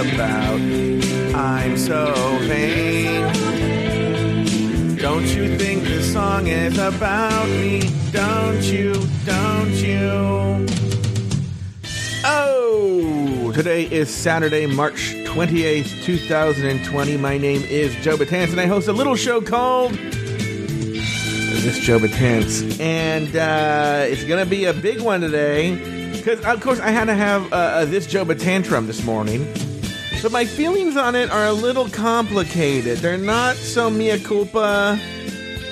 about. I'm so vain. Don't you think this song is about me? Don't you? Don't you? Oh, today is Saturday, March 28th, 2020. My name is Joe Betance, and I host a little show called This Joe Betance. And uh, it's going to be a big one today, because, of course, I had to have uh, This Joe Batantrum this morning. But my feelings on it are a little complicated. They're not so mea culpa,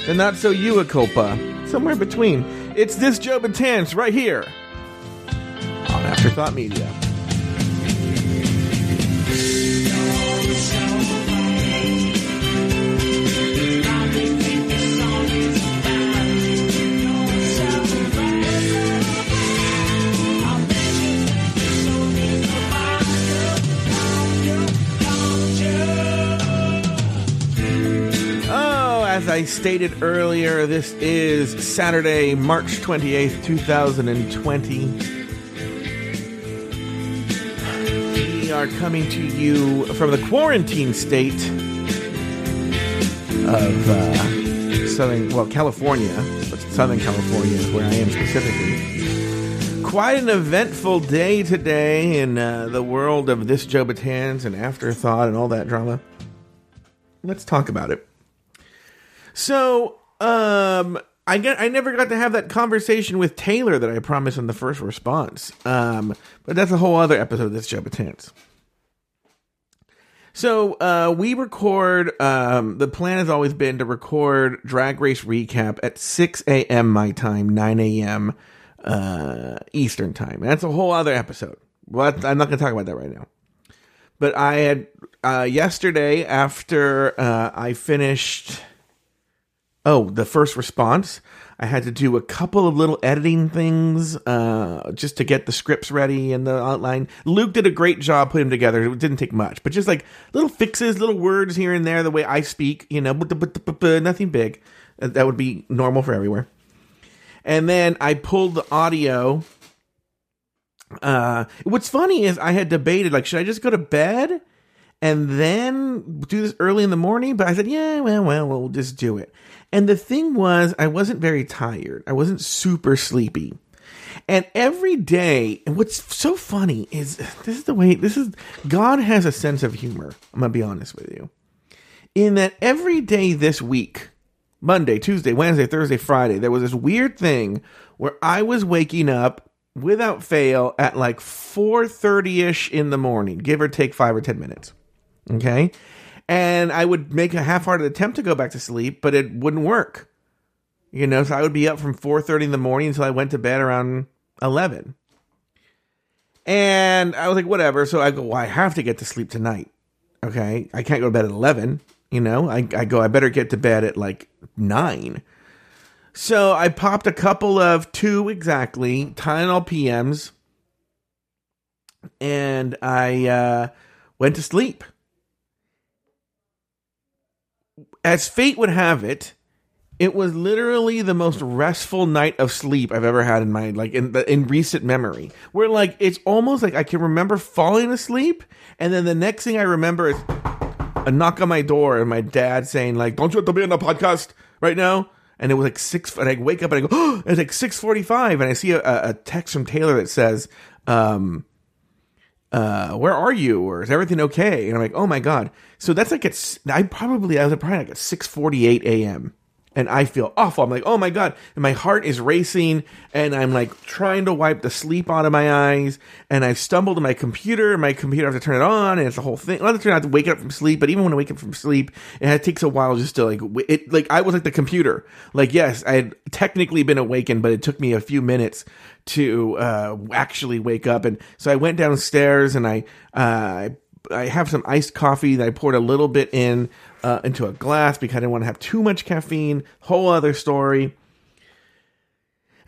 they're not so you a culpa. Somewhere between. It's This Joe Betance right here on Afterthought Media. I stated earlier, this is Saturday, March 28th, 2020. We are coming to you from the quarantine state of uh, Southern, well, California, but Southern California is where I am specifically. Quite an eventful day today in uh, the world of this Joe Betance and Afterthought and all that drama. Let's talk about it. So, um, I get, I never got to have that conversation with Taylor that I promised in the first response. Um, but that's a whole other episode of this Joe Betance. So uh, we record. Um, the plan has always been to record Drag Race recap at 6 a.m. my time, 9 a.m. Uh, Eastern time. And that's a whole other episode. Well, I'm not going to talk about that right now. But I had uh, yesterday after uh, I finished. Oh, the first response. I had to do a couple of little editing things uh, just to get the scripts ready and the outline. Luke did a great job putting them together. It didn't take much, but just like little fixes, little words here and there, the way I speak, you know, nothing big. Uh, That would be normal for everywhere. And then I pulled the audio. Uh, what's funny is I had debated like, should I just go to bed and then do this early in the morning? But I said, yeah, well, well, we'll just do it. And the thing was, I wasn't very tired. I wasn't super sleepy. And every day, and what's so funny is this is the way this is God has a sense of humor. I'm gonna be honest with you. In that every day this week, Monday, Tuesday, Wednesday, Thursday, Friday, there was this weird thing where I was waking up without fail at like 4:30ish in the morning, give or take 5 or 10 minutes. Okay? And I would make a half-hearted attempt to go back to sleep, but it wouldn't work. You know, so I would be up from 4:30 in the morning until I went to bed around 11. And I was like, whatever. So I go, well, I have to get to sleep tonight. Okay. I can't go to bed at 11. You know, I, I go, I better get to bed at like 9. So I popped a couple of two exactly Tylenol PMs and I uh, went to sleep. As fate would have it, it was literally the most restful night of sleep I've ever had in my like in in recent memory. Where like it's almost like I can remember falling asleep, and then the next thing I remember is a knock on my door and my dad saying like, "Don't you have to be on the podcast right now?" And it was like six, and I wake up and I go, "Oh!" It's like six forty-five, and I see a, a text from Taylor that says, um, uh, where are you? Or is everything okay? And I'm like, oh my god. So that's like it's. I probably I was probably like at six forty eight a.m. And I feel awful. I'm like, oh my god, and my heart is racing, and I'm like trying to wipe the sleep out of my eyes, and I stumbled to my computer, my computer I have to turn it on, and it's a whole thing. I have to turn out to wake up from sleep, but even when I wake up from sleep, it takes a while just to like it. Like I was like the computer. Like yes, I had technically been awakened, but it took me a few minutes to uh, actually wake up. And so I went downstairs and I uh, I have some iced coffee that I poured a little bit in uh, into a glass because I didn't want to have too much caffeine. Whole other story.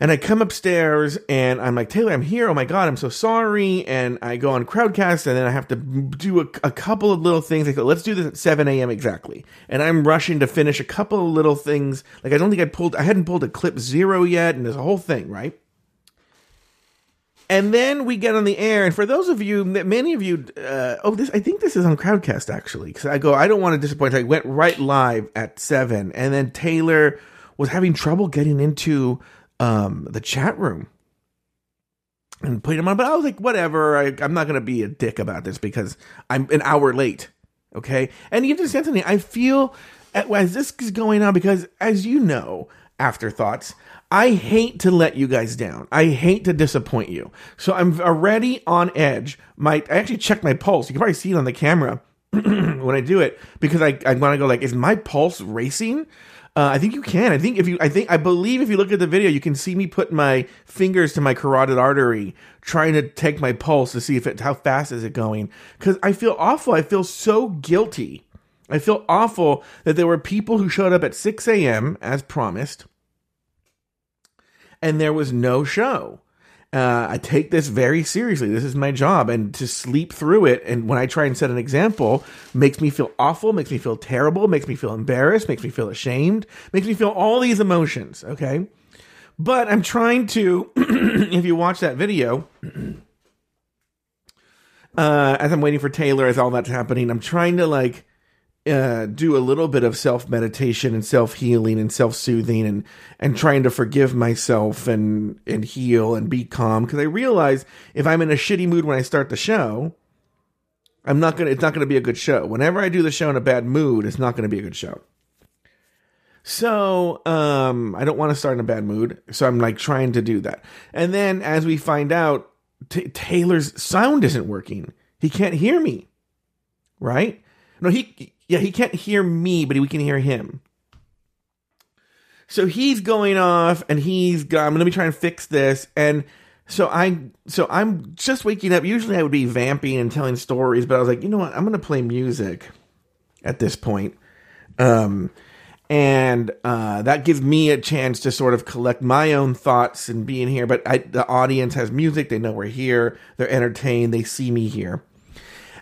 And I come upstairs and I'm like, Taylor, I'm here. Oh my God, I'm so sorry. And I go on Crowdcast and then I have to do a, a couple of little things. I go, let's do this at 7 a.m. exactly. And I'm rushing to finish a couple of little things. Like I don't think I pulled, I hadn't pulled a clip zero yet. And there's a whole thing, right? And then we get on the air, and for those of you, many of you, uh, oh, this I think this is on Crowdcast actually, because I go, I don't want to disappoint. I went right live at seven, and then Taylor was having trouble getting into um, the chat room and putting him on. But I was like, whatever. I, I'm not going to be a dick about this because I'm an hour late. Okay. And you understand something? I feel as this is going on because, as you know, afterthoughts, I hate to let you guys down. I hate to disappoint you. So I'm already on edge. My I actually checked my pulse. You can probably see it on the camera when I do it because I I want to go like, is my pulse racing? Uh, I think you can. I think if you, I think, I believe if you look at the video, you can see me put my fingers to my carotid artery, trying to take my pulse to see if it, how fast is it going. Cause I feel awful. I feel so guilty. I feel awful that there were people who showed up at 6 a.m. as promised, and there was no show. Uh, I take this very seriously. This is my job, and to sleep through it, and when I try and set an example, makes me feel awful, makes me feel terrible, makes me feel embarrassed, makes me feel ashamed, makes me feel all these emotions. Okay, but I'm trying to. if you watch that video, uh, as I'm waiting for Taylor, as all that's happening, I'm trying to like uh, do a little bit of self meditation and self healing and self soothing and and trying to forgive myself and and heal and be calm because I realize if I'm in a shitty mood when I start the show, I'm not gonna. It's not gonna be a good show. Whenever I do the show in a bad mood, it's not gonna be a good show. So um, I don't want to start in a bad mood. So I'm like trying to do that. And then as we find out, T- Taylor's sound isn't working. He can't hear me. Right? No, he yeah, he can't hear me, but we can hear him. So he's going off and he's I'm to be trying to fix this. And so I, so I'm just waking up. Usually I would be vamping and telling stories, but I was like, you know what? I'm going to play music at this point. Um, and uh, that gives me a chance to sort of collect my own thoughts and be in here. But I, the audience has music; they know we're here. They're entertained. They see me here.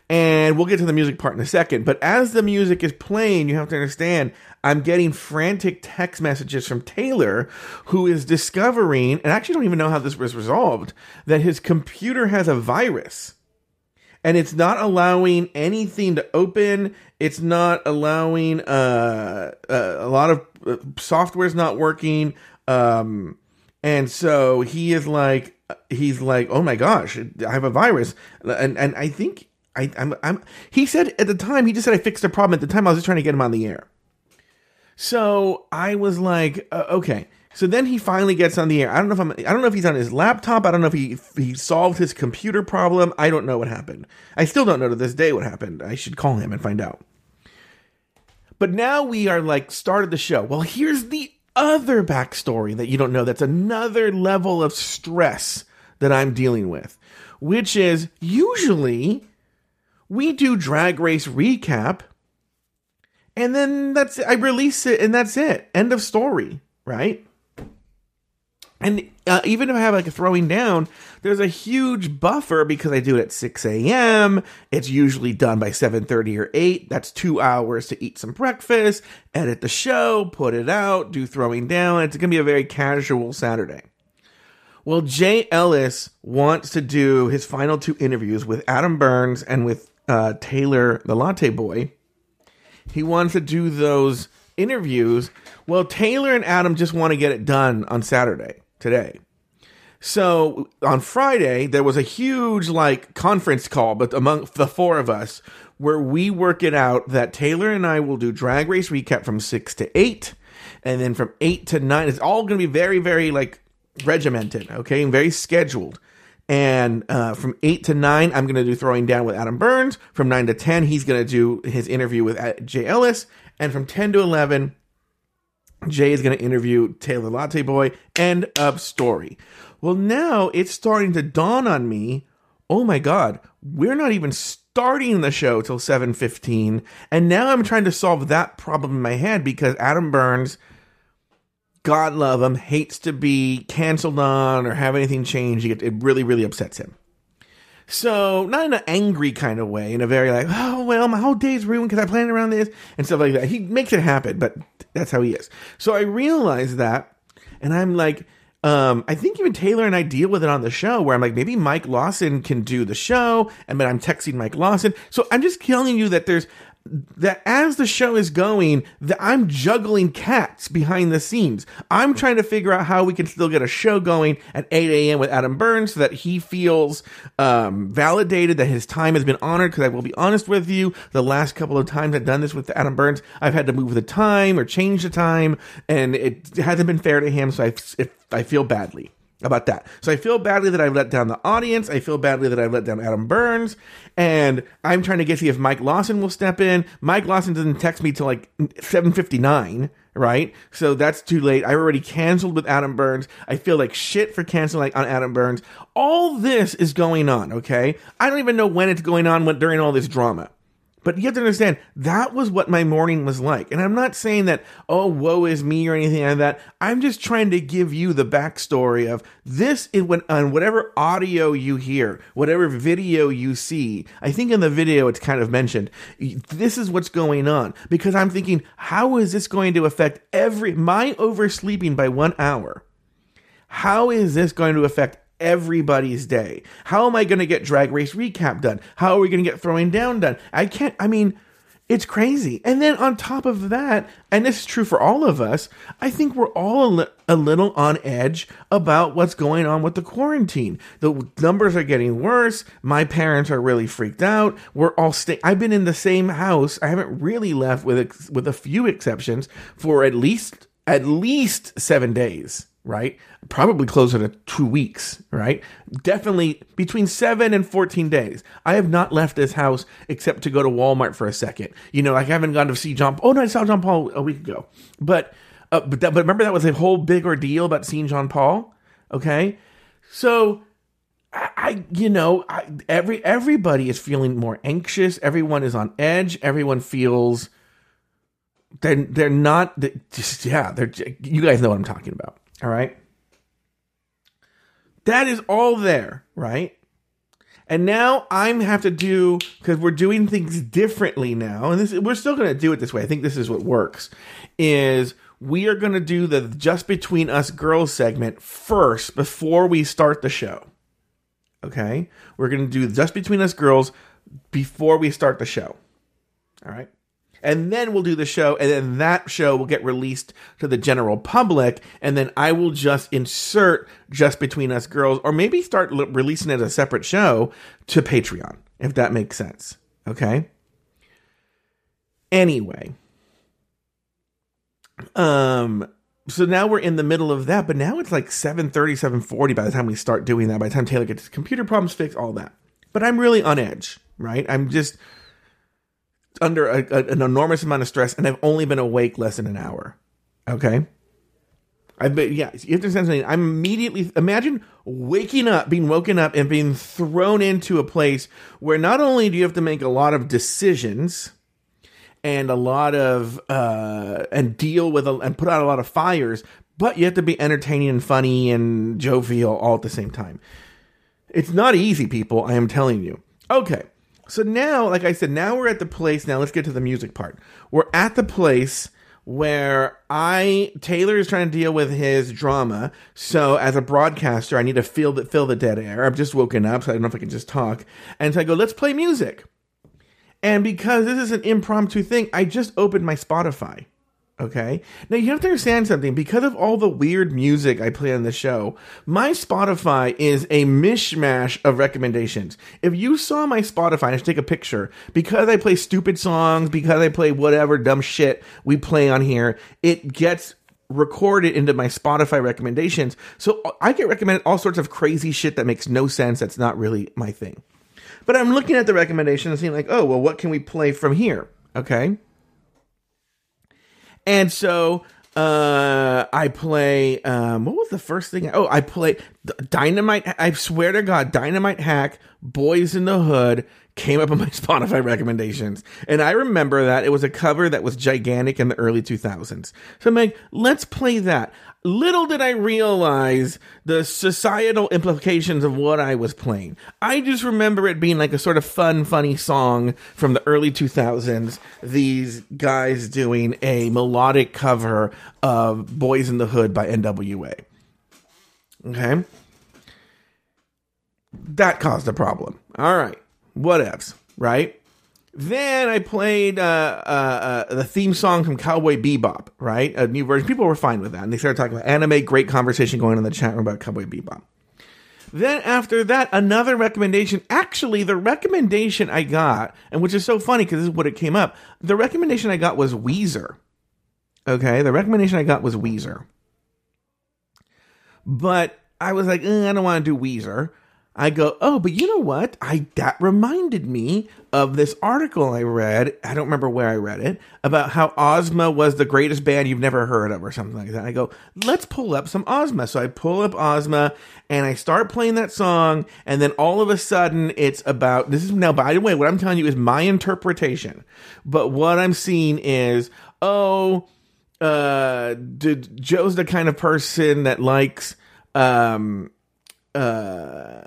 And we'll get to the music part in a second. But as the music is playing, you have to understand I'm getting frantic text messages from Taylor, who is discovering, and I actually don't even know how this was resolved, that his computer has a virus. And it's not allowing anything to open. It's not allowing uh, uh, a lot of uh, software's not working. Um, and so he is like, he's like, oh my gosh, I have a virus. And, and I think I, I'm, I'm, he said at the time, he just said I fixed the problem. At the time, I was just trying to get him on the air. So I was like, uh, okay. So then he finally gets on the air. I don't know if I'm, I don't know if he's on his laptop. I don't know if he he solved his computer problem. I don't know what happened. I still don't know to this day what happened. I should call him and find out. But now we are like started the show. Well, here's the other backstory that you don't know. That's another level of stress that I'm dealing with, which is usually we do drag race recap and then that's I release it and that's it. End of story, right? And uh, even if I have like a throwing down, there's a huge buffer because I do it at 6 a.m. It's usually done by 7:30 or 8. That's two hours to eat some breakfast, edit the show, put it out, do throwing down. It's gonna be a very casual Saturday. Well, Jay Ellis wants to do his final two interviews with Adam Burns and with uh, Taylor, the latte boy, he wants to do those interviews. Well, Taylor and Adam just want to get it done on Saturday, today. So on Friday, there was a huge like conference call, but among the four of us, where we work it out that Taylor and I will do drag race recap from six to eight, and then from eight to nine. It's all going to be very, very like regimented, okay, and very scheduled. And uh, from 8 to 9, I'm going to do Throwing Down with Adam Burns. From 9 to 10, he's going to do his interview with uh, Jay Ellis. And from 10 to 11, Jay is going to interview Taylor Latte Boy. End of story. Well, now it's starting to dawn on me oh my God, we're not even starting the show till 7.15. And now I'm trying to solve that problem in my head because Adam Burns God love him, hates to be canceled on or have anything change. It really, really upsets him. So, not in an angry kind of way, in a very like, oh, well, my whole day's ruined because I planned around this and stuff like that. He makes it happen, but that's how he is. So I realize that, and I'm like, um, I think even Taylor and I deal with it on the show where I'm like, maybe Mike Lawson can do the show, and then I'm texting Mike Lawson. So I'm just telling you that there's that as the show is going, that I'm juggling cats behind the scenes. I'm trying to figure out how we can still get a show going at 8 a.m. with Adam Burns so that he feels um, validated that his time has been honored. Because I will be honest with you, the last couple of times I've done this with Adam Burns, I've had to move the time or change the time, and it hasn't been fair to him. So I, I feel badly about that. So I feel badly that I've let down the audience. I feel badly that I've let down Adam Burns. And I'm trying to get to see if Mike Lawson will step in. Mike Lawson doesn't text me till like 759, right? So that's too late. I already canceled with Adam Burns. I feel like shit for canceling on Adam Burns. All this is going on, okay? I don't even know when it's going on when, during all this drama. But you have to understand that was what my morning was like. And I'm not saying that, oh, woe is me or anything like that. I'm just trying to give you the backstory of this is when on whatever audio you hear, whatever video you see. I think in the video it's kind of mentioned. This is what's going on. Because I'm thinking, how is this going to affect every my oversleeping by one hour? How is this going to affect everybody's day. How am I going to get drag race recap done? How are we going to get throwing down done? I can't, I mean, it's crazy. And then on top of that, and this is true for all of us, I think we're all a, li- a little on edge about what's going on with the quarantine. The numbers are getting worse. My parents are really freaked out. We're all staying. I've been in the same house. I haven't really left with ex- with a few exceptions for at least at least 7 days right? Probably closer to two weeks, right? Definitely between seven and 14 days. I have not left this house except to go to Walmart for a second. You know, like I haven't gone to see John. Oh, no, I saw John Paul a week ago. But, uh, but, that, but remember that was a whole big ordeal about seeing John Paul? Okay. So, I, you know, I, every everybody is feeling more anxious. Everyone is on edge. Everyone feels they're they're not just yeah. They're you guys know what I'm talking about. All right. That is all there, right? And now I'm have to do because we're doing things differently now, and this we're still going to do it this way. I think this is what works. Is we are going to do the just between us girls segment first before we start the show. Okay, we're going to do just between us girls before we start the show. All right and then we'll do the show and then that show will get released to the general public and then i will just insert just between us girls or maybe start l- releasing it as a separate show to patreon if that makes sense okay? Anyway. Um so now we're in the middle of that but now it's like 7.30 7.40 by the time we start doing that by the time taylor gets his computer problems fixed all that. But i'm really on edge right? I'm just under a, a, an enormous amount of stress, and I've only been awake less than an hour. Okay. I've been, yeah, you have to understand something. I'm immediately, imagine waking up, being woken up, and being thrown into a place where not only do you have to make a lot of decisions and a lot of, uh, and deal with, a, and put out a lot of fires, but you have to be entertaining and funny and jovial all at the same time. It's not easy, people, I am telling you. Okay. So now, like I said, now we're at the place. Now let's get to the music part. We're at the place where I Taylor is trying to deal with his drama. So as a broadcaster, I need to fill the fill the dead air. I've just woken up, so I don't know if I can just talk. And so I go, let's play music. And because this is an impromptu thing, I just opened my Spotify. Okay. Now you have to understand something. Because of all the weird music I play on the show, my Spotify is a mishmash of recommendations. If you saw my Spotify, I should take a picture. Because I play stupid songs, because I play whatever dumb shit we play on here, it gets recorded into my Spotify recommendations. So I get recommended all sorts of crazy shit that makes no sense. That's not really my thing. But I'm looking at the recommendations and seeing like, oh, well, what can we play from here? Okay. And so uh I play um what was the first thing? Oh, I play Dynamite I swear to god Dynamite Hack Boys in the Hood came up on my Spotify recommendations. And I remember that it was a cover that was gigantic in the early 2000s. So I'm like, let's play that. Little did I realize the societal implications of what I was playing. I just remember it being like a sort of fun, funny song from the early 2000s. These guys doing a melodic cover of Boys in the Hood by NWA. Okay. That caused a problem. All right. Whatevs, right? Then I played uh, uh, uh, the theme song from Cowboy Bebop, right? A new version. People were fine with that. And they started talking about anime. Great conversation going on in the chat room about Cowboy Bebop. Then after that, another recommendation. Actually, the recommendation I got, and which is so funny because this is what it came up. The recommendation I got was Weezer. Okay, the recommendation I got was Weezer. But I was like, eh, I don't want to do Weezer. I go, oh, but you know what? I that reminded me of this article I read. I don't remember where I read it about how Ozma was the greatest band you've never heard of, or something like that. I go, let's pull up some Ozma. So I pull up Ozma and I start playing that song, and then all of a sudden it's about this is now. By the way, what I'm telling you is my interpretation, but what I'm seeing is, oh, uh, did, Joe's the kind of person that likes um uh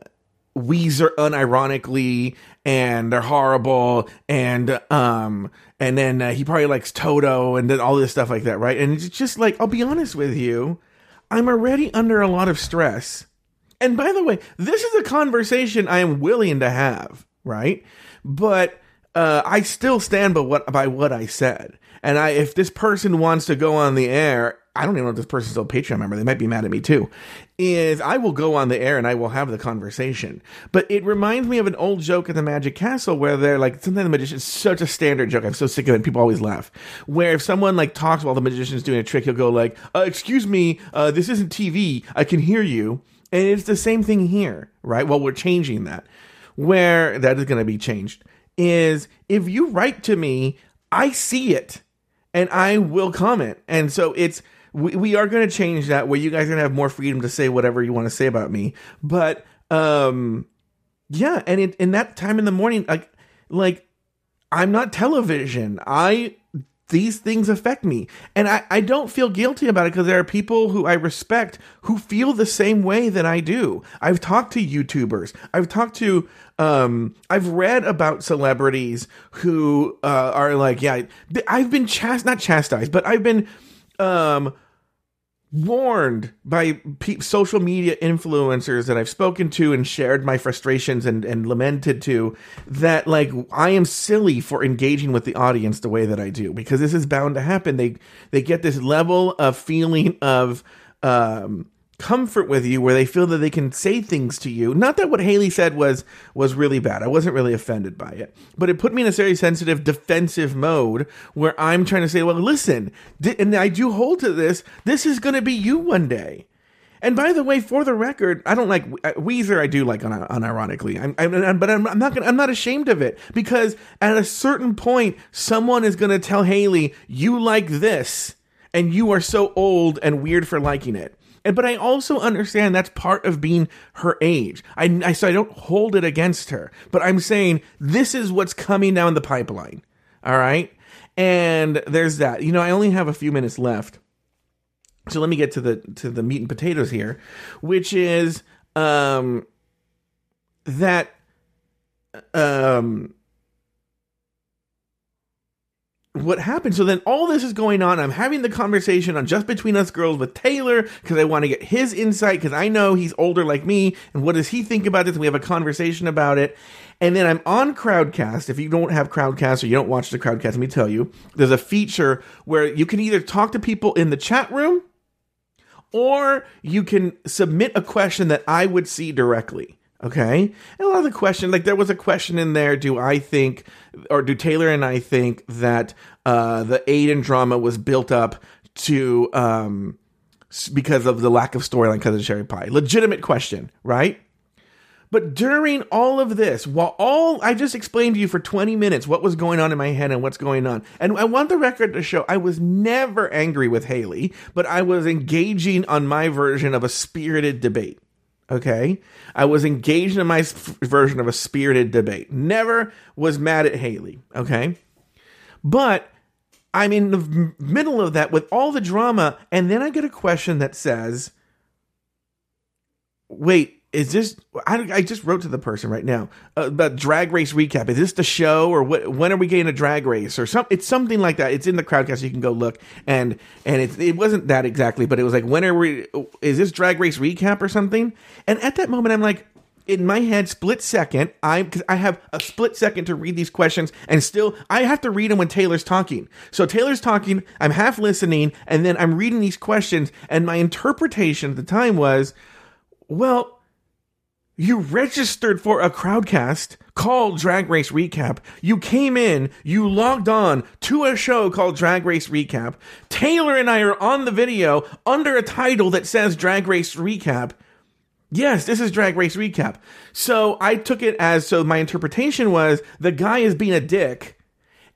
Weezer unironically and they're horrible and um and then uh, he probably likes Toto and then all this stuff like that, right? And it's just like I'll be honest with you, I'm already under a lot of stress. And by the way, this is a conversation I am willing to have, right? But uh, I still stand by what by what I said. And I, if this person wants to go on the air, I don't even know if this person's still a Patreon member. They might be mad at me too. Is I will go on the air and I will have the conversation. But it reminds me of an old joke at the Magic Castle where they're like, sometimes the magician is such a standard joke. I'm so sick of it. People always laugh. Where if someone like talks while the magician's doing a trick, he'll go like, uh, "Excuse me, uh, this isn't TV. I can hear you." And it's the same thing here, right? Well, we're changing that. Where that is going to be changed is if you write to me, I see it and I will comment. And so it's we, we are going to change that where you guys are going to have more freedom to say whatever you want to say about me. But um yeah, and in, that time in the morning like like I'm not television. I these things affect me. And I, I don't feel guilty about it because there are people who I respect who feel the same way that I do. I've talked to YouTubers. I've talked to um, I've read about celebrities who uh, are like, yeah, I've been chast not chastised, but I've been um, warned by pe- social media influencers that I've spoken to and shared my frustrations and, and lamented to that like I am silly for engaging with the audience the way that I do because this is bound to happen. They they get this level of feeling of um comfort with you where they feel that they can say things to you. Not that what Haley said was was really bad. I wasn't really offended by it. But it put me in a very sensitive defensive mode where I'm trying to say, "Well, listen, and I do hold to this. This is going to be you one day." And by the way, for the record, I don't like uh, Weezer. I do like unironically. I'm, I'm but I'm, I'm not gonna, I'm not ashamed of it because at a certain point, someone is going to tell Haley, "You like this." And you are so old and weird for liking it. And but I also understand that's part of being her age. I, I so I don't hold it against her, but I'm saying this is what's coming down the pipeline. All right, and there's that. You know, I only have a few minutes left, so let me get to the to the meat and potatoes here, which is um that um what happened? So then all this is going on. I'm having the conversation on Just Between Us Girls with Taylor because I want to get his insight because I know he's older like me. And what does he think about this? We have a conversation about it. And then I'm on Crowdcast. If you don't have Crowdcast or you don't watch the Crowdcast, let me tell you, there's a feature where you can either talk to people in the chat room or you can submit a question that I would see directly. Okay. And a lot of the question, like there was a question in there, do I think, or do Taylor and I think that uh, the Aiden drama was built up to, um, because of the lack of storyline because of Sherry Pie? Legitimate question, right? But during all of this, while all I just explained to you for 20 minutes what was going on in my head and what's going on, and I want the record to show I was never angry with Haley, but I was engaging on my version of a spirited debate. Okay. I was engaged in my f- version of a spirited debate. Never was mad at Haley. Okay. But I'm in the middle of that with all the drama. And then I get a question that says, wait, is this I, I just wrote to the person right now uh, about drag race recap. Is this the show or what when are we getting a drag race or some it's something like that. It's in the crowdcast. You can go look. And and it, it wasn't that exactly but it was like when are we is this drag race recap or something? And at that moment i'm like in my head split second i cause i have a split second to read these questions and still i have to read them when taylor's talking. So taylor's talking i'm half listening and then i'm reading these questions and my interpretation at the time was well you registered for a crowdcast called Drag Race Recap. You came in, you logged on to a show called Drag Race Recap. Taylor and I are on the video under a title that says Drag Race Recap. Yes, this is Drag Race Recap. So I took it as so my interpretation was the guy is being a dick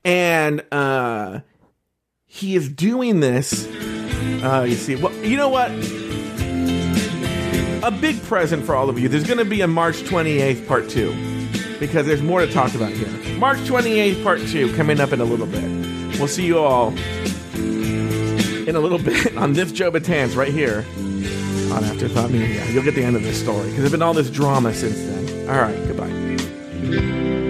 and uh he is doing this. Uh you see, well, you know what? A big present for all of you. There's going to be a March 28th part two because there's more to talk about here. March 28th part two coming up in a little bit. We'll see you all in a little bit on this Joe Betance right here on Afterthought Media. You'll get the end of this story because there's been all this drama since then. All right, goodbye.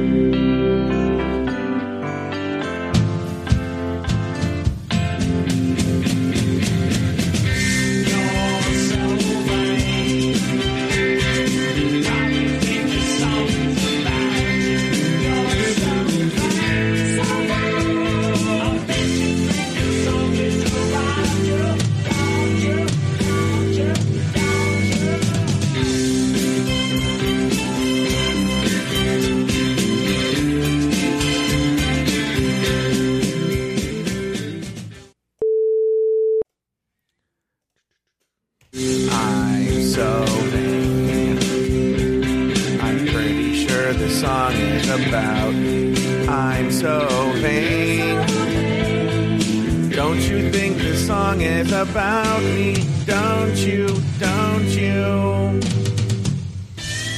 About. I'm so vain. Don't you think the song is about me? Don't you? Don't you?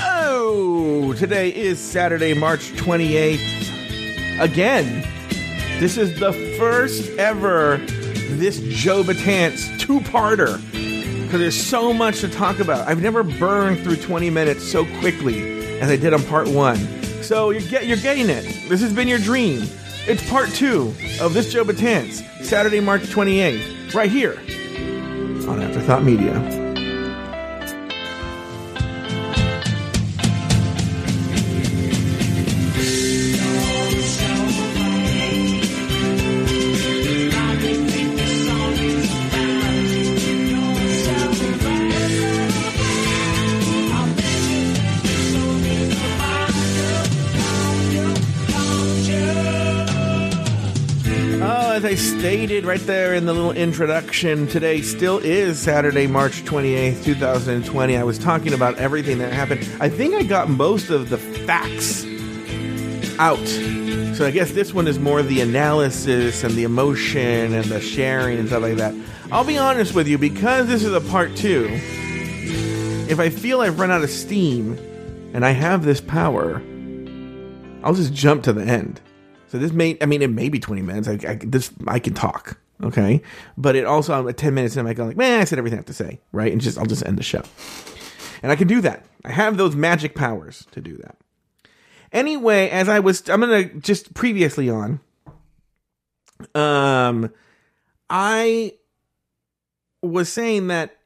Oh, today is Saturday, March 28th. Again, this is the first ever this Joe Betance two-parter because there's so much to talk about. I've never burned through 20 minutes so quickly as I did on part one. So you're, get, you're getting it. This has been your dream. It's part two of this Joe Betance, Saturday, March 28th, right here on Afterthought Media. Right there in the little introduction, today still is Saturday, March 28th, 2020. I was talking about everything that happened. I think I got most of the facts out. So I guess this one is more the analysis and the emotion and the sharing and stuff like that. I'll be honest with you, because this is a part two, if I feel I've run out of steam and I have this power, I'll just jump to the end. So this may, I mean, it may be 20 minutes. I, I this, I can talk. Okay. But it also, I'm at 10 minutes and I'm like, man, I said everything I have to say. Right. And just, I'll just end the show. And I can do that. I have those magic powers to do that. Anyway, as I was, I'm going to just previously on, um, I was saying that,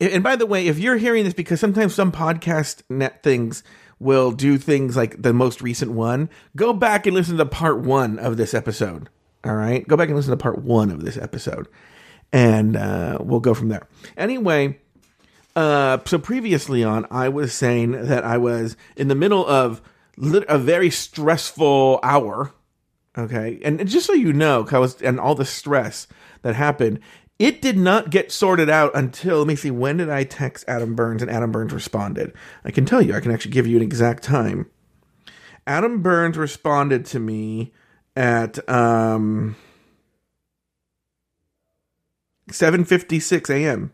and by the way, if you're hearing this, because sometimes some podcast net things will do things like the most recent one, go back and listen to part one of this episode. All right. Go back and listen to part one of this episode. And uh, we'll go from there. Anyway, uh, so previously on, I was saying that I was in the middle of lit- a very stressful hour. Okay. And just so you know, 'cause and all the stress that happened, it did not get sorted out until, let me see, when did I text Adam Burns and Adam Burns responded? I can tell you, I can actually give you an exact time. Adam Burns responded to me at um 7:56 a.m.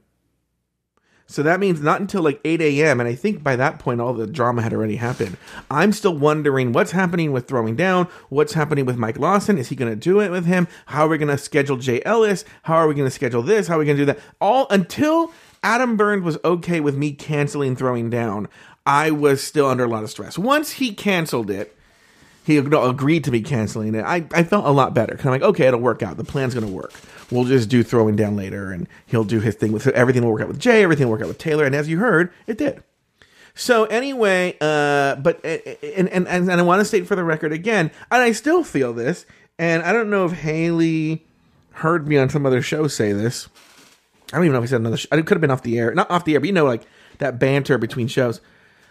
So that means not until like 8 a.m. And I think by that point, all the drama had already happened. I'm still wondering what's happening with throwing down. What's happening with Mike Lawson? Is he going to do it with him? How are we going to schedule Jay Ellis? How are we going to schedule this? How are we going to do that? All until Adam Burns was okay with me canceling throwing down, I was still under a lot of stress. Once he canceled it, he agreed to me canceling it. I, I felt a lot better because I'm like, okay, it'll work out. The plan's going to work. We'll just do throwing down later, and he'll do his thing with everything. Will work out with Jay. Everything will work out with Taylor. And as you heard, it did. So anyway, uh, but eh, eh, eh, and, and and I want to state for the record again, and I still feel this, and I don't know if Haley heard me on some other show say this. I don't even know if he said another. Sh- it could have been off the air, not off the air, but you know, like that banter between shows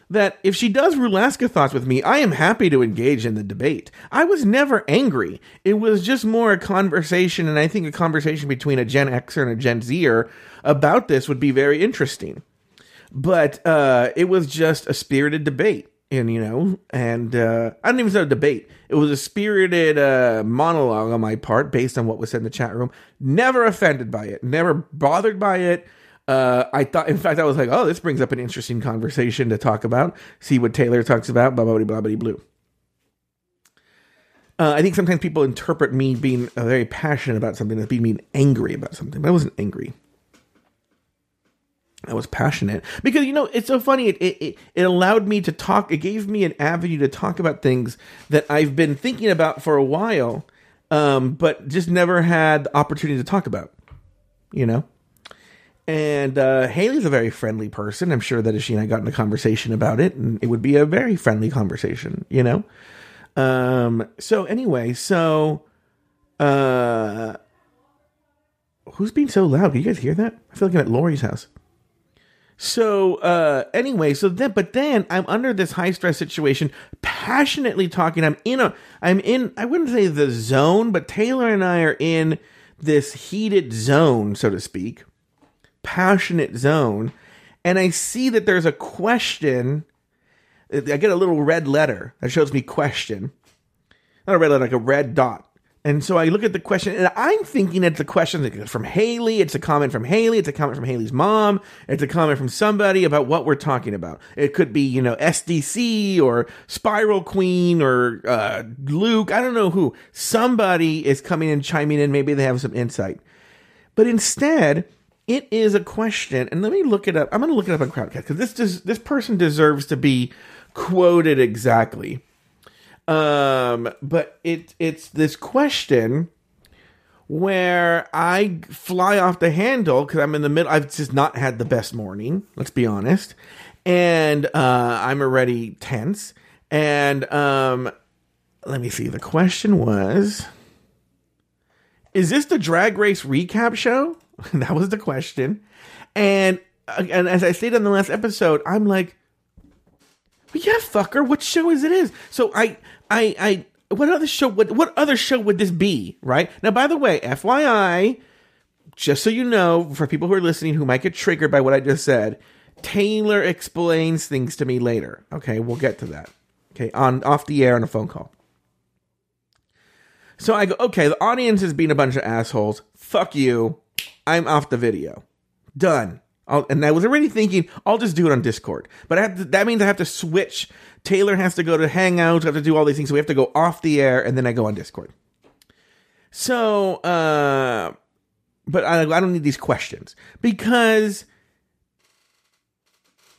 that if she does Rulaska thoughts with me, I am happy to engage in the debate. I was never angry. It was just more a conversation, and I think a conversation between a Gen Xer and a Gen Zer about this would be very interesting. But uh, it was just a spirited debate, and you know, and uh, I don't even say a debate. It was a spirited uh, monologue on my part based on what was said in the chat room. Never offended by it, never bothered by it uh, I thought, in fact, I was like, oh, this brings up an interesting conversation to talk about. See what Taylor talks about, blah, blah, blah, blah, blah, blue. Uh, I think sometimes people interpret me being very passionate about something as being angry about something, but I wasn't angry. I was passionate because you know it's so funny. It, it it allowed me to talk. It gave me an avenue to talk about things that I've been thinking about for a while, um, but just never had the opportunity to talk about. You know, and uh, Haley's a very friendly person. I'm sure that if she and I got in a conversation about it, and it would be a very friendly conversation, you know. Um. So anyway, so uh, who's being so loud? Can you guys hear that? I feel like I'm at Lori's house. So uh anyway, so then but then I'm under this high stress situation, passionately talking. I'm in a I'm in I wouldn't say the zone, but Taylor and I are in this heated zone, so to speak passionate zone and I see that there's a question. I get a little red letter that shows me question. Not a red letter, like a red dot. And so I look at the question, and I'm thinking it's a question from Haley. It's a comment from Haley. It's a comment from Haley's mom. It's a comment from somebody about what we're talking about. It could be, you know, SDC or Spiral Queen or uh, Luke. I don't know who. Somebody is coming and chiming in. Maybe they have some insight. But instead, it is a question, and let me look it up. I'm going to look it up on Crowdcast because this des- this person deserves to be quoted exactly. Um, but it it's this question where I fly off the handle because I'm in the middle. I've just not had the best morning. Let's be honest, and uh, I'm already tense. And um, let me see. The question was: Is this the Drag Race recap show? that was the question. And uh, and as I stated in the last episode, I'm like, yeah, fucker, what show is it is? So I I I what other show would what other show would this be? Right? Now by the way, FYI, just so you know, for people who are listening who might get triggered by what I just said, Taylor explains things to me later. Okay, we'll get to that. Okay, on off the air on a phone call. So I go, okay, the audience is being a bunch of assholes. Fuck you. I'm off the video. Done. I'll, and I was already thinking I'll just do it on Discord, but to, that means I have to switch. Taylor has to go to Hangouts, I have to do all these things, so we have to go off the air, and then I go on Discord. So, uh, but I, I don't need these questions because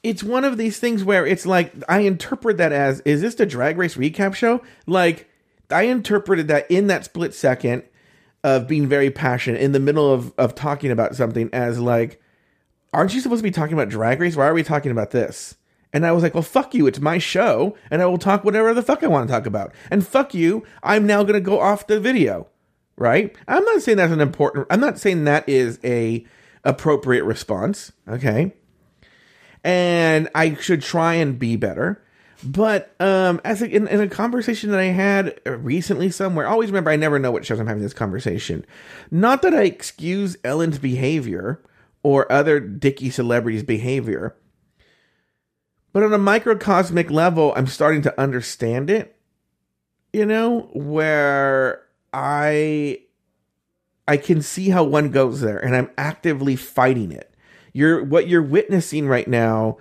it's one of these things where it's like I interpret that as is this the drag race recap show? Like I interpreted that in that split second of being very passionate in the middle of, of talking about something as like, aren't you supposed to be talking about drag race? Why are we talking about this? And I was like, well, fuck you. It's my show, and I will talk whatever the fuck I want to talk about. And fuck you. I'm now going to go off the video, right? I'm not saying that's an important. I'm not saying that is a appropriate response. Okay, and I should try and be better. But um, as a, in, in, a conversation that I had recently somewhere, always remember I never know what shows I'm having this conversation. Not that I excuse Ellen's behavior or other dicky celebrities' behavior, but on a microcosmic level, I'm starting to understand it. You know, where I I can see how one goes there, and I'm actively fighting it. You're what you're witnessing right now,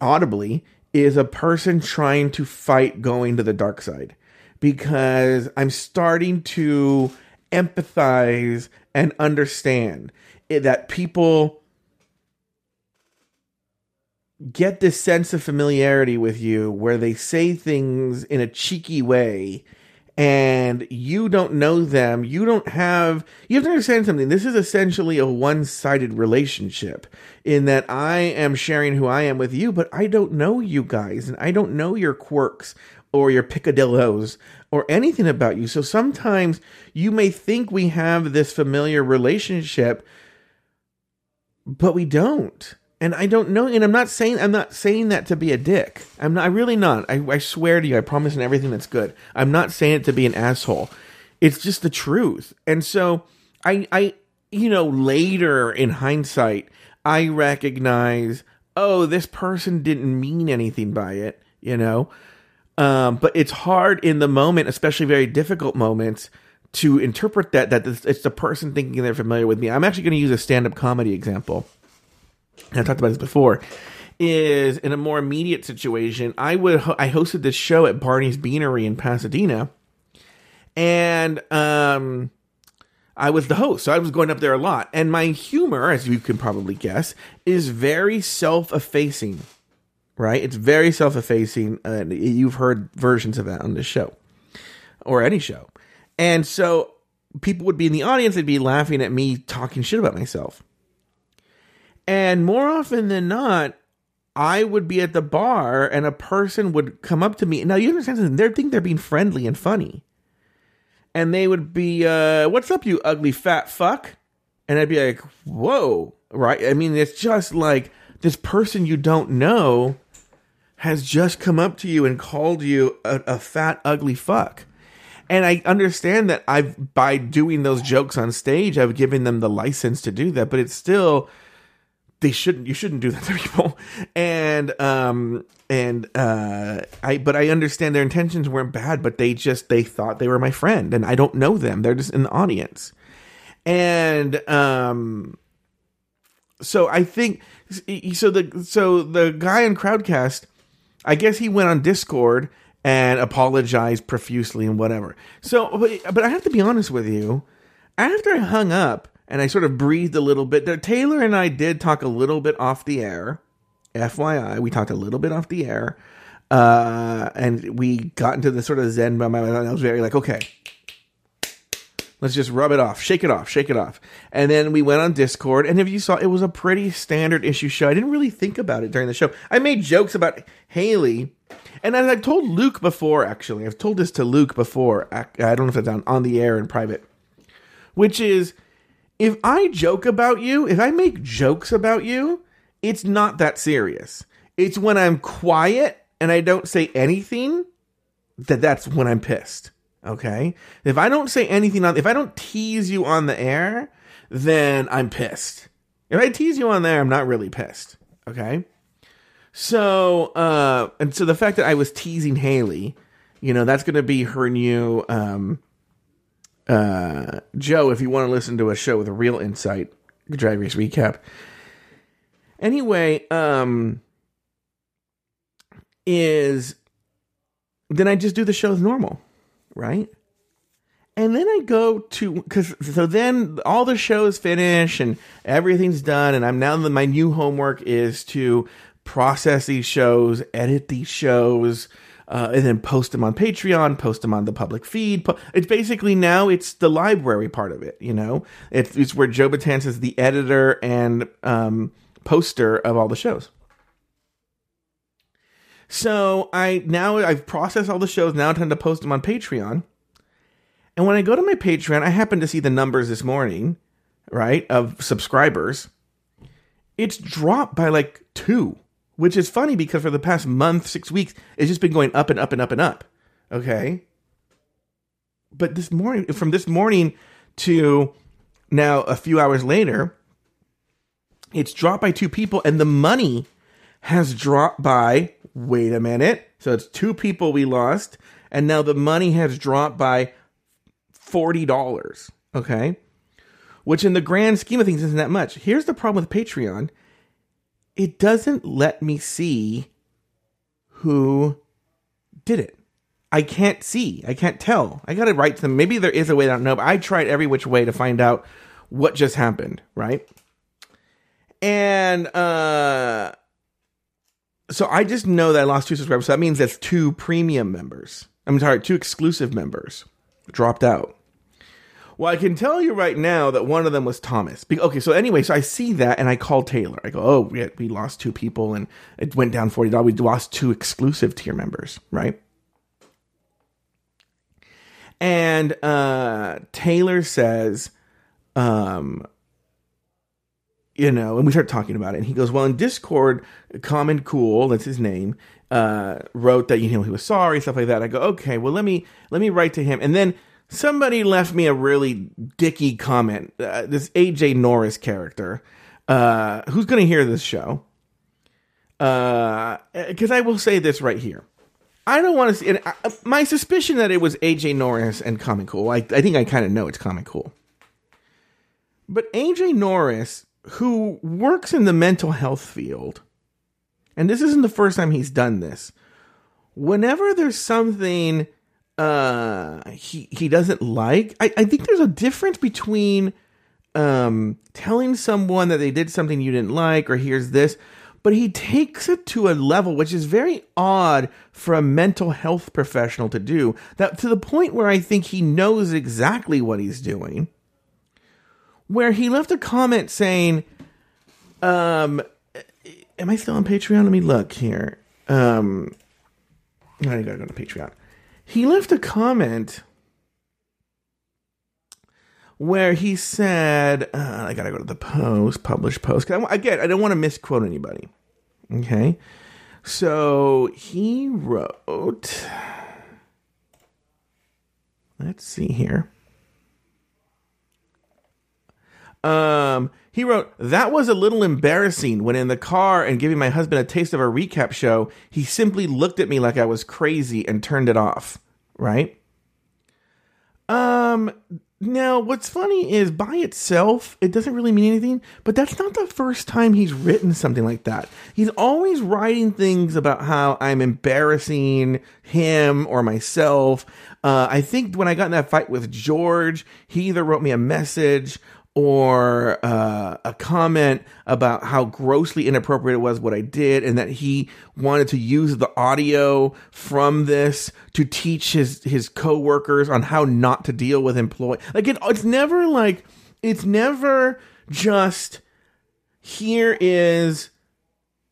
audibly, is a person trying to fight going to the dark side because I'm starting to empathize and understand that people get this sense of familiarity with you where they say things in a cheeky way and you don't know them. You don't have, you have to understand something. This is essentially a one sided relationship in that I am sharing who I am with you, but I don't know you guys and I don't know your quirks or your picadillos or anything about you. So sometimes you may think we have this familiar relationship, but we don't. And I don't know, and I'm not saying I'm not saying that to be a dick. I'm not. I really not. I, I swear to you. I promise in everything that's good. I'm not saying it to be an asshole. It's just the truth. And so I, I, you know, later in hindsight, I recognize, oh, this person didn't mean anything by it. You know, um, but it's hard in the moment, especially very difficult moments, to interpret that that it's the person thinking they're familiar with me. I'm actually going to use a stand-up comedy example. I talked about this before. Is in a more immediate situation. I would I hosted this show at Barney's Beanery in Pasadena, and um, I was the host, so I was going up there a lot. And my humor, as you can probably guess, is very self-effacing. Right? It's very self-effacing. Uh, you've heard versions of that on this show or any show, and so people would be in the audience. They'd be laughing at me talking shit about myself. And more often than not, I would be at the bar and a person would come up to me. Now, you understand something? They think they're being friendly and funny. And they would be, uh, what's up, you ugly fat fuck? And I'd be like, whoa, right? I mean, it's just like this person you don't know has just come up to you and called you a, a fat, ugly fuck. And I understand that I've, by doing those jokes on stage, I've given them the license to do that, but it's still, they shouldn't you shouldn't do that to people. And um and uh i but i understand their intentions weren't bad but they just they thought they were my friend and i don't know them. They're just in the audience. And um so i think so the so the guy in crowdcast i guess he went on discord and apologized profusely and whatever. So but, but i have to be honest with you. After i hung up and I sort of breathed a little bit. Taylor and I did talk a little bit off the air. FYI, we talked a little bit off the air. Uh, and we got into the sort of zen moment. And I was very like, okay, let's just rub it off, shake it off, shake it off. And then we went on Discord. And if you saw, it was a pretty standard issue show. I didn't really think about it during the show. I made jokes about Haley. And as I've told Luke before, actually, I've told this to Luke before. I don't know if it's on, on the air in private, which is if I joke about you, if I make jokes about you, it's not that serious. It's when I'm quiet and I don't say anything that that's when I'm pissed. Okay? If I don't say anything on if I don't tease you on the air, then I'm pissed. If I tease you on there, I'm not really pissed. Okay? So, uh and so the fact that I was teasing Haley, you know, that's going to be her new um uh, Joe, if you want to listen to a show with a real insight, Drag Race recap. Anyway, um, is then I just do the show as normal, right? And then I go to because so then all the shows finish and everything's done, and I'm now my new homework is to process these shows, edit these shows, uh, and then post them on Patreon, post them on the public feed. It's basically now it's the library part of it. You know, it's, it's where Joe Betance is the editor and um, poster of all the shows. So I now I've processed all the shows. Now I tend to post them on Patreon. And when I go to my Patreon, I happen to see the numbers this morning, right, of subscribers. It's dropped by like two which is funny because for the past month, six weeks, it's just been going up and up and up and up. Okay. But this morning, from this morning to now a few hours later, it's dropped by two people and the money has dropped by, wait a minute. So it's two people we lost. And now the money has dropped by $40. Okay. Which in the grand scheme of things isn't that much. Here's the problem with Patreon it doesn't let me see who did it. I can't see. I can't tell. I got to write to them. Maybe there is a way I don't know, but I tried every which way to find out what just happened, right? And uh so I just know that I lost two subscribers. So that means that's two premium members. I'm sorry, two exclusive members dropped out. Well, I can tell you right now that one of them was Thomas. Okay, so anyway, so I see that and I call Taylor. I go, oh, we, had, we lost two people and it went down $40. We lost two exclusive tier members, right? And uh, Taylor says, um, you know, and we start talking about it. And he goes, well, in Discord, Common Cool, that's his name, uh, wrote that you know he was sorry, stuff like that. I go, okay, well let me let me write to him, and then somebody left me a really dicky comment. Uh, this AJ Norris character, uh, who's going to hear this show? Because uh, I will say this right here. I don't want to see. And I, uh, my suspicion that it was AJ Norris and Common Cool. I, I think I kind of know it's Common Cool. But AJ Norris, who works in the mental health field, and this isn't the first time he's done this. Whenever there's something he he doesn't like. I, I think there's a difference between um, telling someone that they did something you didn't like or here's this, but he takes it to a level which is very odd for a mental health professional to do. That to the point where I think he knows exactly what he's doing. Where he left a comment saying, um, am I still on Patreon? Let me look here. Um, I gotta go to Patreon he left a comment where he said, uh, I gotta go to the post, published post. I, again, I don't want to misquote anybody. Okay. So he wrote, let's see here. Um, he wrote, That was a little embarrassing when in the car and giving my husband a taste of a recap show, he simply looked at me like I was crazy and turned it off. Right? Um, now what's funny is by itself, it doesn't really mean anything, but that's not the first time he's written something like that. He's always writing things about how I'm embarrassing him or myself. Uh, I think when I got in that fight with George, he either wrote me a message or uh, a comment about how grossly inappropriate it was what I did, and that he wanted to use the audio from this to teach his his coworkers on how not to deal with employee. Like it, it's never like it's never just here is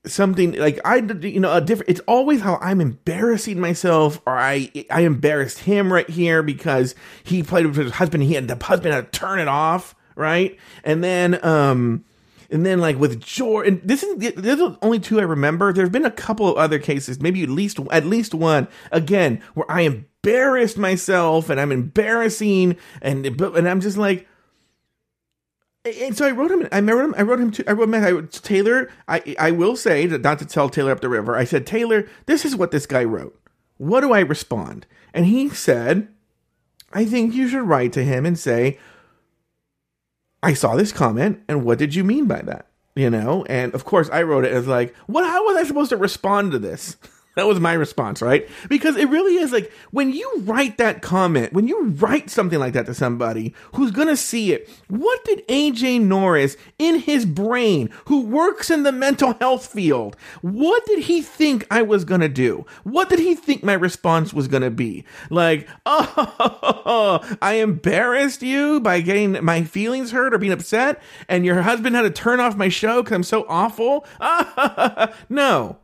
something like I, you know, a different. It's always how I'm embarrassing myself, or I, I embarrassed him right here because he played with his husband. He had the husband had to turn it off right? And then um and then like with Jordan, this is the only two I remember. There've been a couple of other cases, maybe at least at least one again where I embarrassed myself and I'm embarrassing and and I'm just like and so I wrote him. I wrote him. I wrote him to. I wrote him. I, Taylor. I I will say that not to tell Taylor up the river. I said Taylor, this is what this guy wrote. What do I respond? And he said, I think you should write to him and say, I saw this comment, and what did you mean by that? You know, and of course I wrote it as like, what? How was I supposed to respond to this? That was my response, right? Because it really is like when you write that comment, when you write something like that to somebody who's gonna see it, what did AJ Norris in his brain, who works in the mental health field, what did he think I was gonna do? What did he think my response was gonna be? Like, oh, I embarrassed you by getting my feelings hurt or being upset, and your husband had to turn off my show because I'm so awful? no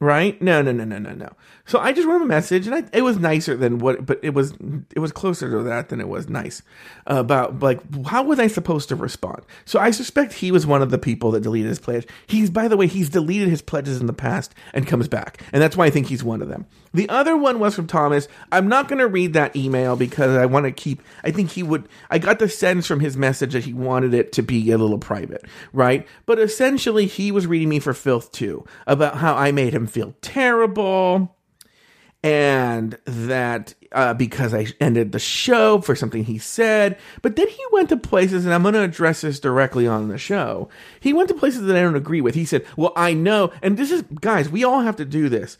right? No, no, no, no, no, no. So I just wrote a message, and I, it was nicer than what, but it was it was closer to that than it was nice uh, about like how was I supposed to respond? So I suspect he was one of the people that deleted his pledge. He's by the way, he's deleted his pledges in the past and comes back, and that's why I think he's one of them. The other one was from Thomas. I'm not going to read that email because I want to keep. I think he would. I got the sense from his message that he wanted it to be a little private, right? But essentially, he was reading me for filth too about how I made him feel terrible and that uh, because I ended the show for something he said, but then he went to places, and I'm going to address this directly on the show. He went to places that I don't agree with. He said, "Well, I know," and this is guys, we all have to do this.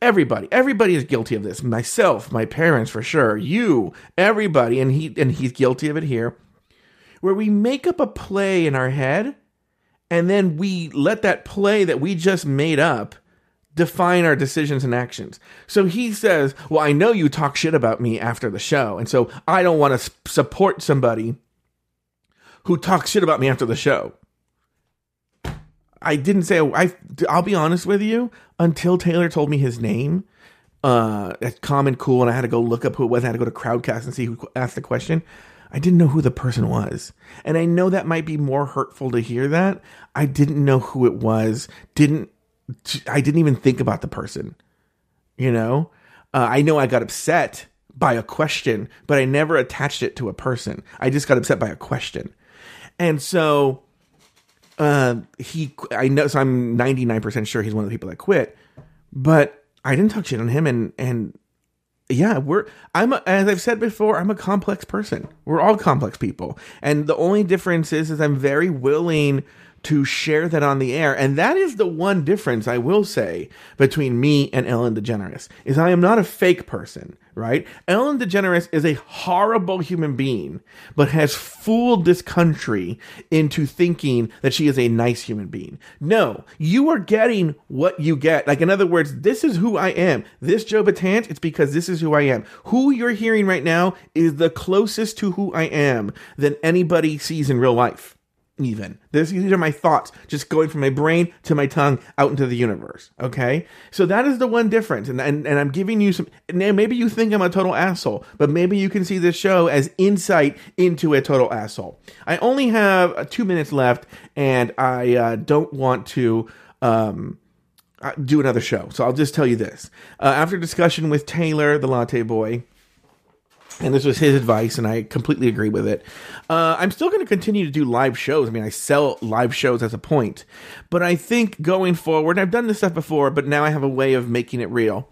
Everybody, everybody is guilty of this. Myself, my parents, for sure. You, everybody, and he and he's guilty of it here. Where we make up a play in our head, and then we let that play that we just made up define our decisions and actions. So he says, Well, I know you talk shit about me after the show. And so I don't want to support somebody who talks shit about me after the show. I didn't say, I, I'll be honest with you, until Taylor told me his name uh, at Common Cool and I had to go look up who it was. I had to go to Crowdcast and see who asked the question. I didn't know who the person was. And I know that might be more hurtful to hear that. I didn't know who it was. Didn't I didn't even think about the person. You know? Uh, I know I got upset by a question, but I never attached it to a person. I just got upset by a question. And so uh, he I know so I'm 99% sure he's one of the people that quit, but I didn't talk shit on him and and yeah, we're I'm a, as I've said before, I'm a complex person. We're all complex people. And the only difference is is I'm very willing to share that on the air. And that is the one difference I will say between me and Ellen DeGeneres is I am not a fake person, right? Ellen DeGeneres is a horrible human being, but has fooled this country into thinking that she is a nice human being. No, you are getting what you get. Like, in other words, this is who I am. This Joe Betance, it's because this is who I am. Who you're hearing right now is the closest to who I am than anybody sees in real life even. This, these are my thoughts just going from my brain to my tongue out into the universe. Okay. So that is the one difference. And, and, and I'm giving you some, maybe you think I'm a total asshole, but maybe you can see this show as insight into a total asshole. I only have uh, two minutes left and I uh, don't want to, um, uh, do another show. So I'll just tell you this. Uh, after discussion with Taylor, the latte boy, and this was his advice, and I completely agree with it. Uh, I'm still going to continue to do live shows. I mean, I sell live shows as a point, but I think going forward, I've done this stuff before, but now I have a way of making it real.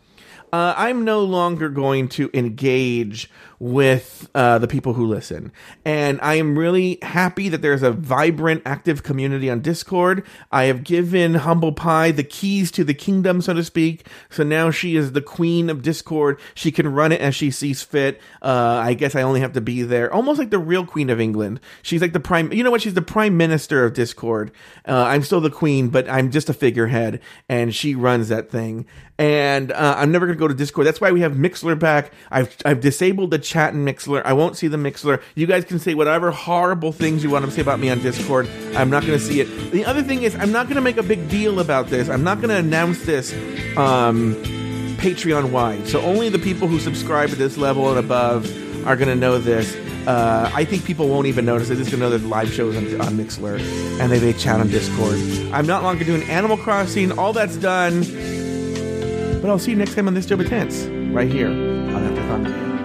Uh, I'm no longer going to engage with uh, the people who listen. And I am really happy that there's a vibrant, active community on Discord. I have given Humble Pie the keys to the kingdom, so to speak. So now she is the queen of Discord. She can run it as she sees fit. Uh, I guess I only have to be there, almost like the real queen of England. She's like the prime, you know what? She's the prime minister of Discord. Uh, I'm still the queen, but I'm just a figurehead, and she runs that thing. And uh, I'm never go to Discord. That's why we have Mixlr back. I've I've disabled the chat in Mixlr. I won't see the Mixlr. You guys can say whatever horrible things you want to say about me on Discord. I'm not going to see it. The other thing is, I'm not going to make a big deal about this. I'm not going to announce this um, Patreon wide. So only the people who subscribe at this level and above are going to know this. Uh, I think people won't even notice. They're just gonna know there's live shows on, on Mixlr, and they may chat on Discord. I'm not longer doing Animal Crossing. All that's done. But I'll see you next time on this Joe Betance, right here on After Thunder.